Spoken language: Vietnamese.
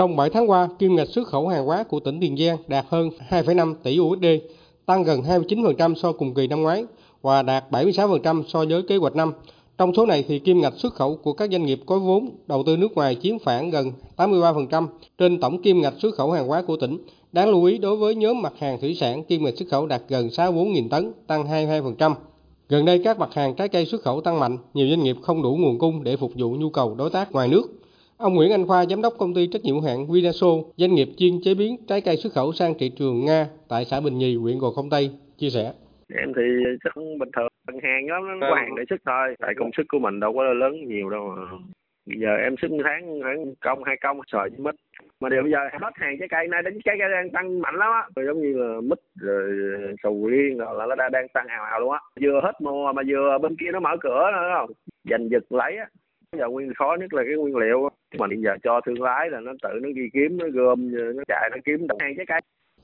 Trong 7 tháng qua, kim ngạch xuất khẩu hàng hóa của tỉnh Tiền Giang đạt hơn 2,5 tỷ USD, tăng gần 29% so cùng kỳ năm ngoái và đạt 76% so với kế hoạch năm. Trong số này thì kim ngạch xuất khẩu của các doanh nghiệp có vốn đầu tư nước ngoài chiếm khoảng gần 83% trên tổng kim ngạch xuất khẩu hàng hóa của tỉnh. Đáng lưu ý đối với nhóm mặt hàng thủy sản, kim ngạch xuất khẩu đạt gần 64.000 tấn, tăng 22%. Gần đây các mặt hàng trái cây xuất khẩu tăng mạnh, nhiều doanh nghiệp không đủ nguồn cung để phục vụ nhu cầu đối tác ngoài nước. Ông Nguyễn Anh Khoa, giám đốc công ty trách nhiệm hữu hạn Vinaso, doanh nghiệp chuyên chế biến trái cây xuất khẩu sang thị trường Nga tại xã Bình Nhì, huyện Gò Công Tây, chia sẻ. Em thì sức bình thường, bằng hàng lắm, nó có hàng để sức thôi. Tại công sức của mình đâu có lớn nhiều đâu mà. Giờ em sức tháng khoảng công hai công sợi với mít mà điều bây giờ hết hàng trái cây nay đến trái cây đang tăng mạnh lắm á rồi giống như là mít rồi sầu riêng rồi là nó đang đang tăng hào hào luôn á vừa hết mùa mà vừa bên kia nó mở cửa nữa không giành giật lấy á giờ nguyên khó nhất là cái nguyên liệu. Mà hiện giờ cho thương lái là nó tự nó đi kiếm, nó gom, nó chạy, nó kiếm. Hàng trái cây